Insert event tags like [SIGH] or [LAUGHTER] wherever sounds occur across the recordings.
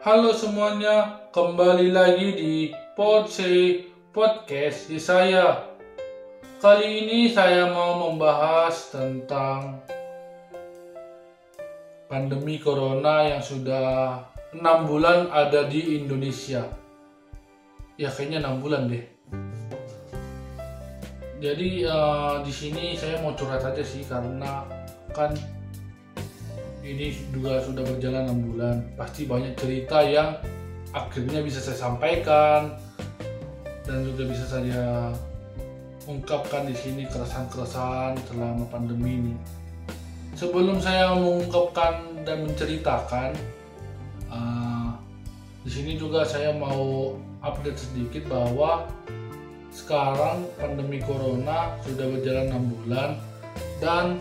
Halo semuanya, kembali lagi di Podse Podcast di saya. Kali ini saya mau membahas tentang pandemi corona yang sudah enam bulan ada di Indonesia. Ya kayaknya enam bulan deh. Jadi eh, di sini saya mau curhat aja sih karena kan ini juga sudah berjalan enam bulan. Pasti banyak cerita yang akhirnya bisa saya sampaikan dan juga bisa saya ungkapkan di sini keresahan-keresahan selama pandemi ini. Sebelum saya mengungkapkan dan menceritakan, uh, di sini juga saya mau update sedikit bahwa sekarang pandemi corona sudah berjalan enam bulan dan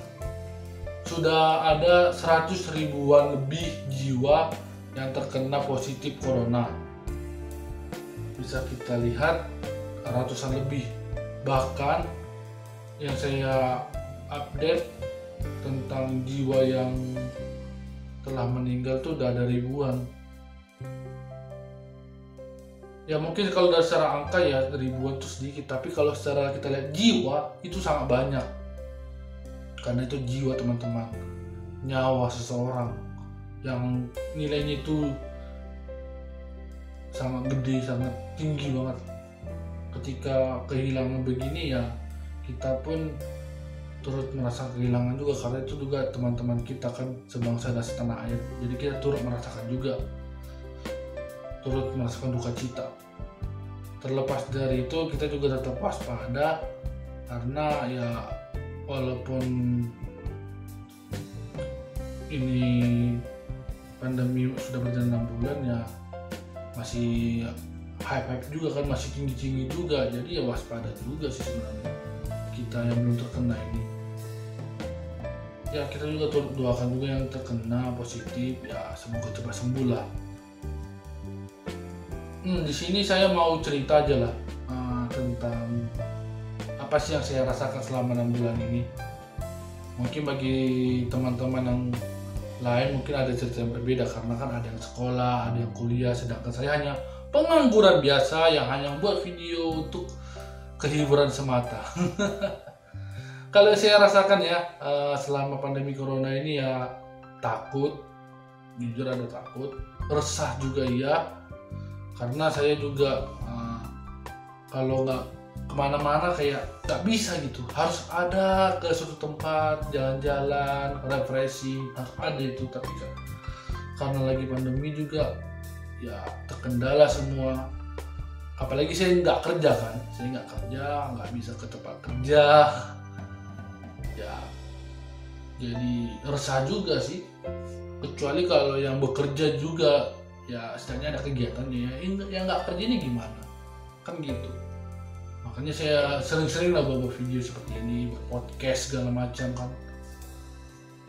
sudah ada 100 ribuan lebih jiwa yang terkena positif corona. Bisa kita lihat ratusan lebih. Bahkan yang saya update tentang jiwa yang telah meninggal tuh udah ada ribuan. Ya mungkin kalau dari secara angka ya ribuan itu sedikit, tapi kalau secara kita lihat jiwa itu sangat banyak karena itu jiwa teman-teman. Nyawa seseorang yang nilainya itu sangat gede sangat tinggi banget. Ketika kehilangan begini ya kita pun turut merasa kehilangan juga. Karena itu juga teman-teman kita kan sebangsa dan setanah air. Jadi kita turut merasakan juga. Turut merasakan duka cita. Terlepas dari itu kita juga tetap waspada. Karena ya walaupun ini pandemi sudah berjalan enam bulan ya masih hype hype juga kan masih tinggi tinggi juga. Jadi ya waspada juga sih sebenarnya kita yang belum terkena ini. Ya kita juga doakan juga yang terkena positif ya semoga cepat sembuh lah. Hmm, di sini saya mau cerita aja lah uh, tentang apa sih yang saya rasakan selama enam bulan ini? Mungkin bagi teman-teman yang lain mungkin ada cerita yang berbeda karena kan ada yang sekolah ada yang kuliah sedangkan saya hanya pengangguran biasa yang hanya membuat video untuk kehiburan semata. [LAUGHS] Kalau saya rasakan ya eh, selama pandemi corona ini ya takut jujur ada takut resah juga iya. Karena saya juga eh, kalau nggak ke mana-mana kayak nggak bisa gitu. Harus ada ke suatu tempat jalan-jalan refreshing harus ada itu. Tapi kan karena lagi pandemi juga ya terkendala semua. Apalagi saya nggak kerja kan. Saya nggak kerja nggak bisa ke tempat kerja. Ya jadi resah juga sih. Kecuali kalau yang bekerja juga ya setidaknya ada kegiatannya. Ya yang nggak kerja ini gimana? Kan gitu makanya saya sering-sering lah buat video seperti ini buat podcast segala macam kan.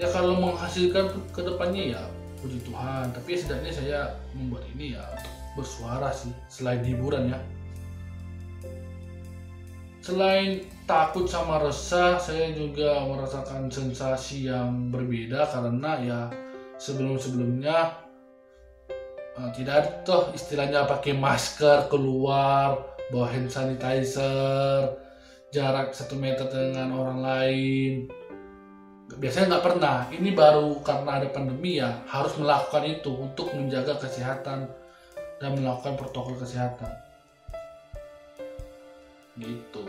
Ya kalau menghasilkan ke depannya ya puji Tuhan. Tapi ya setidaknya saya membuat ini ya bersuara sih selain hiburan ya. Selain takut sama resah saya juga merasakan sensasi yang berbeda karena ya sebelum-sebelumnya uh, tidak ada tuh istilahnya pakai masker keluar bawa hand sanitizer jarak satu meter dengan orang lain. Biasanya nggak pernah. Ini baru karena ada pandemi ya harus melakukan itu untuk menjaga kesehatan dan melakukan protokol kesehatan. Gitu.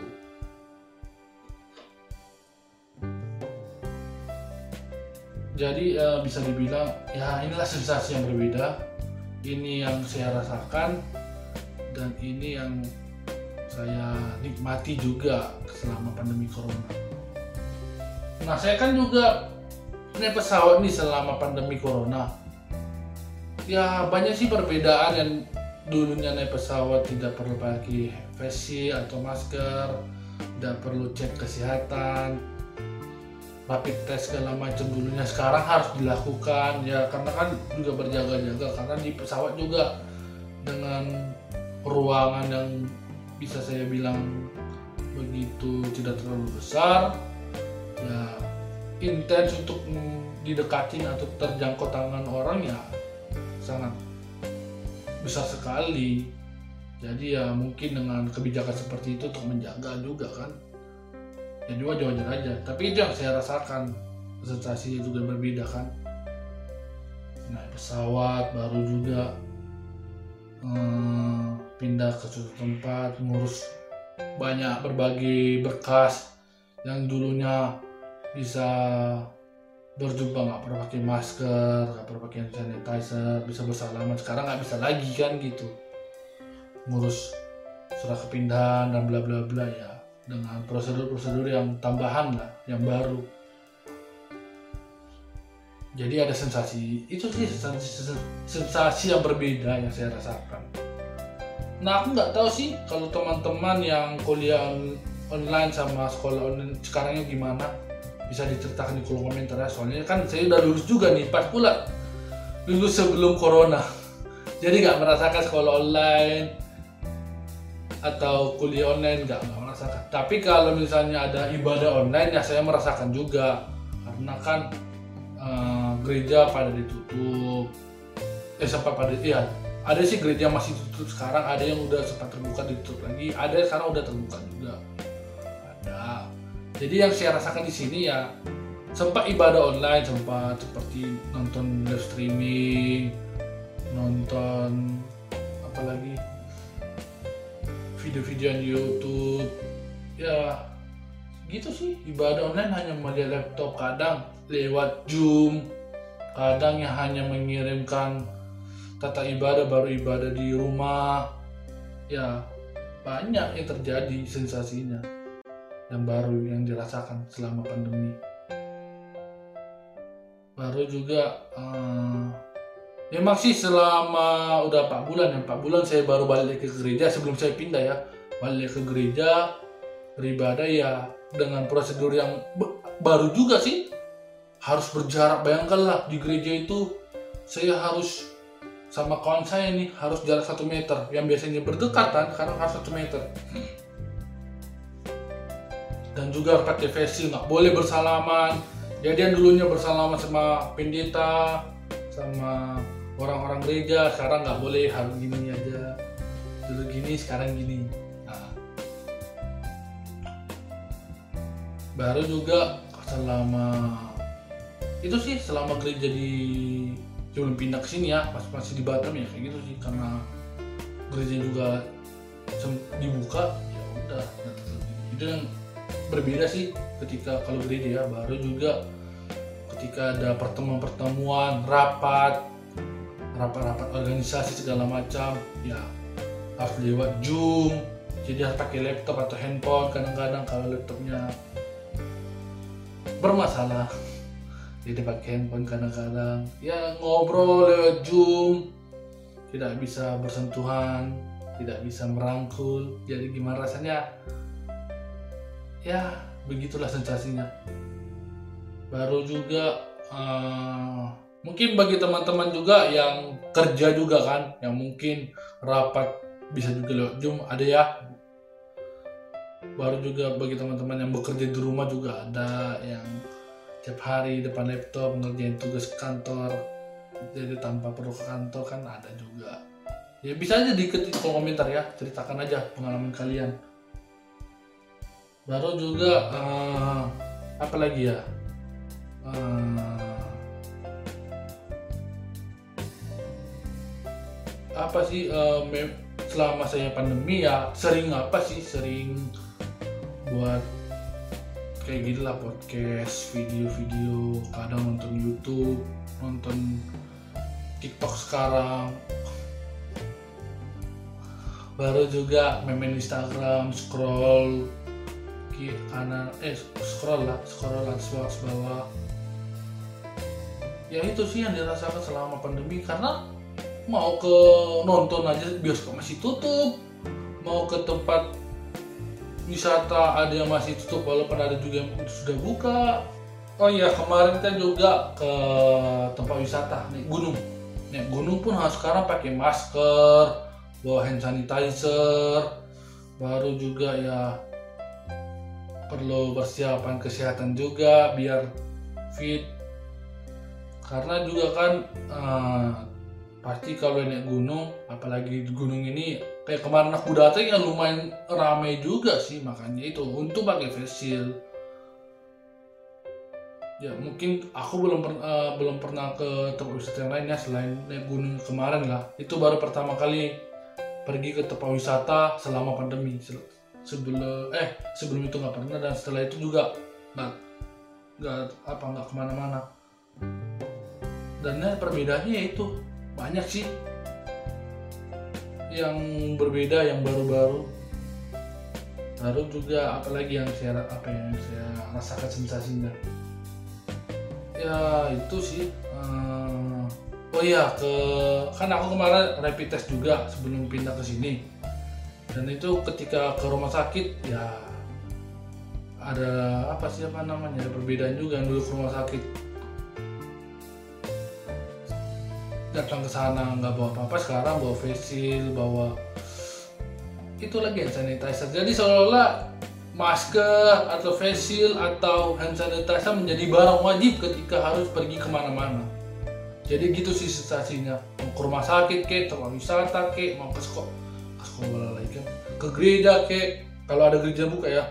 Jadi uh, bisa dibilang ya inilah sensasi yang berbeda. Ini yang saya rasakan dan ini yang saya nikmati juga selama pandemi corona. Nah saya kan juga naik pesawat nih selama pandemi corona. Ya banyak sih perbedaan yang dulunya naik pesawat tidak perlu pakai face atau masker, tidak perlu cek kesehatan, rapid test segala macam dulunya sekarang harus dilakukan ya karena kan juga berjaga-jaga karena di pesawat juga dengan ruangan yang bisa saya bilang begitu tidak terlalu besar. Ya intens untuk didekatin atau terjangkau tangan orang ya sangat besar sekali. Jadi ya mungkin dengan kebijakan seperti itu untuk menjaga juga kan. Ya juga wajar aja tapi itu yang saya rasakan. Sensasi juga berbeda kan. Naik pesawat baru juga hmm, pindah ke suatu tempat ngurus banyak berbagai berkas yang dulunya bisa berjumpa nggak pernah pakai masker nggak pernah pakai sanitizer bisa bersalaman. Sekarang nggak bisa lagi kan gitu. Ngurus surat kepindahan dan bla bla bla ya dengan prosedur-prosedur yang tambahan lah yang baru jadi ada sensasi itu sih sensasi, sensasi yang berbeda yang saya rasakan. Nah aku nggak tahu sih kalau teman-teman yang kuliah online sama sekolah online sekarangnya gimana. Bisa diceritakan di kolom komentar ya soalnya kan saya udah lulus juga nih pas pula lulus sebelum corona. Jadi nggak merasakan sekolah online atau kuliah online nggak merasakan. Tapi kalau misalnya ada ibadah online ya saya merasakan juga. Karena kan uh, gereja pada ditutup. Eh sempat pada iya. Ada sih gereja masih tutup sekarang ada yang udah sempat terbuka ditutup lagi. Ada yang sekarang udah terbuka juga. Jadi yang saya rasakan di sini ya sempat ibadah online sempat seperti nonton live streaming nonton apa lagi? Video-video di YouTube. Ya gitu sih. Ibadah online hanya melihat laptop kadang lewat Zoom kadang yang hanya mengirimkan tata ibadah baru ibadah di rumah ya banyak yang terjadi sensasinya yang baru yang dirasakan selama pandemi. Baru juga uh, memang sih selama udah 4 bulan ya 4 bulan saya baru balik ke gereja sebelum saya pindah ya. Balik ke gereja beribadah ya dengan prosedur yang baru juga sih harus berjarak bayangkanlah di gereja itu saya harus sama kawan saya nih harus jarak satu meter. Yang biasanya berdekatan sekarang harus satu meter. Dan juga pakai face nggak boleh bersalaman. Jadi yang dulunya bersalaman sama pendeta sama orang-orang gereja sekarang nggak boleh harus gini aja. Dulu gini sekarang gini. Nah. baru juga selama itu sih selama gereja di sebelum pindah ke sini ya pas masih di Batam ya kayak gitu sih. Karena gereja juga dibuka ya udah itu yang berbeda sih ketika kalau gereja ya. Baru juga ketika ada pertemuan-pertemuan rapat rapat-rapat organisasi segala macam ya harus lewat zoom. Jadi harus pakai laptop atau handphone kadang-kadang kalau laptopnya bermasalah jadi pakai handphone kadang-kadang. Ya ngobrol lewat zoom. Tidak bisa bersentuhan tidak bisa merangkul. Jadi gimana rasanya? Ya begitulah sensasinya. Baru juga uh, mungkin bagi teman-teman juga yang kerja juga kan yang mungkin rapat bisa juga lewat zoom ada ya. Baru juga bagi teman-teman yang bekerja di rumah juga ada yang tiap hari depan laptop ngerjain tugas kantor. Jadi tanpa perlu ke kantor kan ada juga. Ya bisa aja di kolom komentar ya. Ceritakan aja pengalaman kalian. Baru juga uh, apa lagi ya? Uh, apa sih uh, selama saya pandemi ya sering apa sih? Sering buat kayak gitu lah podcast video-video kadang nonton YouTube nonton TikTok sekarang. Baru juga main Instagram scroll kiri kanan eh scroll lah scroll lah bawah bawah. Ya itu sih yang dirasakan selama pandemi karena mau ke nonton aja bioskop masih tutup. Mau ke tempat wisata ada yang masih tutup walaupun ada juga yang sudah buka. Oh iya kemarin kita juga ke tempat wisata naik gunung. Naik gunung pun harus sekarang pakai masker bawa hand sanitizer baru juga ya perlu persiapan kesehatan juga biar fit. Karena juga kan uh, pasti kalau naik gunung apalagi gunung ini kayak kemarin aku datang ya lumayan ramai juga sih makanya itu untuk pakai face shield. Ya mungkin aku belum per- eh, belum pernah ke tempat wisata yang lainnya selain naik gunung kemarin lah. Itu baru pertama kali pergi ke tempat wisata selama pandemi. Se- sebelum eh sebelum itu nggak pernah dan setelah itu juga nggak nggak apa nggak ke mana-mana. Dan ya, perbedaannya ya itu banyak sih. Yang berbeda yang baru-baru. Baru juga apalagi yang saya apa yang saya rasakan sensasinya. Ya itu sih eh, oh iya ke kan aku kemarin rapid test juga sebelum pindah ke sini. Dan itu ketika ke rumah sakit ya ada apa sih apa namanya ada perbedaan juga yang dulu ke rumah sakit datang ke sana nggak bawa apa-apa sekarang bawa face shield bawa itu lagi hand sanitizer. Jadi seolah-olah masker atau face shield atau hand sanitizer menjadi barang wajib ketika harus pergi ke mana-mana. Jadi gitu sih sensasinya. Mau ke rumah sakit ke tempat wisata ke mau ke sekolah ke sekolah lagi kan ke gereja ke. Kalau ada gereja buka ya.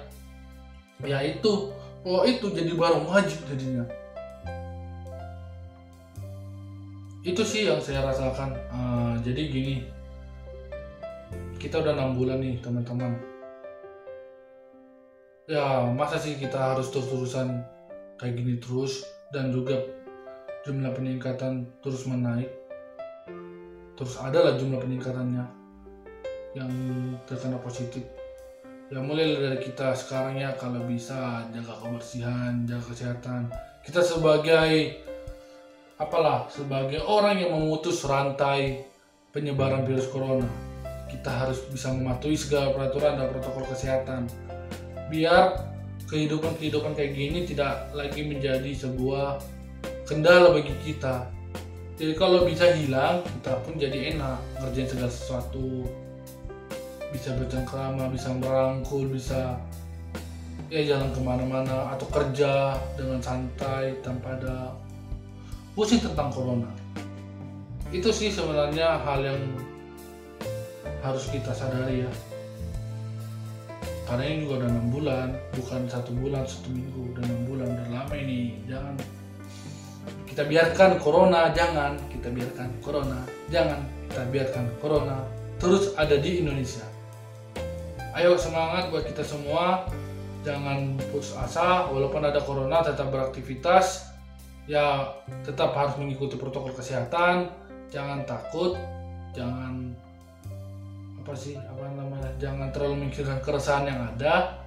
Ya itu oh itu jadi barang wajib jadinya itu sih yang saya rasakan. Eh, jadi gini kita udah enam bulan nih teman-teman. Ya masa sih kita harus terus-terusan kayak gini terus dan juga jumlah peningkatan terus menaik? Terus ada lah jumlah peningkatannya yang terkena positif. Ya mulai dari kita sekarang ya kalau bisa jaga kebersihan jaga kesehatan. Kita sebagai apalah sebagai orang yang memutus rantai penyebaran virus corona kita harus bisa mematuhi segala peraturan dan protokol kesehatan. Biar kehidupan-kehidupan kayak gini tidak lagi menjadi sebuah kendala bagi kita. Jadi kalau bisa hilang kita pun jadi enak ngerjain segala sesuatu. Bisa bercengkrama bisa merangkul bisa ya jalan ke mana-mana atau kerja dengan santai tanpa ada pusing tentang corona. Itu sih sebenarnya hal yang harus kita sadari ya. Karena ini juga udah enam bulan bukan satu bulan satu minggu udah enam bulan udah lama ini. Jangan. Kita biarkan corona jangan kita biarkan corona jangan kita biarkan corona terus ada di Indonesia. Ayo semangat buat kita semua. Jangan putus asa walaupun ada corona tetap beraktivitas ya tetap harus mengikuti protokol kesehatan. Jangan takut. Jangan apa sih apa namanya jangan terlalu memikirkan keresahan yang ada.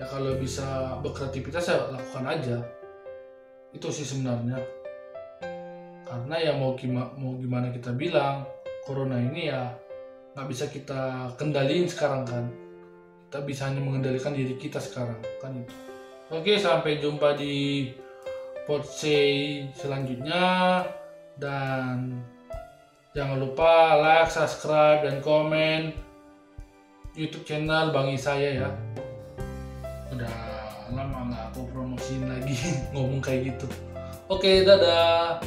Ya kalau bisa beraktivitas ya lakukan aja. Itu sih sebenarnya. Karena ya mau gimana mau gimana kita bilang corona ini ya nggak bisa kita kendaliin sekarang kan. Kita bisa hanya mengendalikan diri kita sekarang kan itu. Oke sampai jumpa di podcast selanjutnya. Dan jangan lupa like subscribe dan komen YouTube channel Bang saya ya. Udah lama nggak aku promosiin lagi [LAUGHS] ngomong kayak gitu. Oke dadah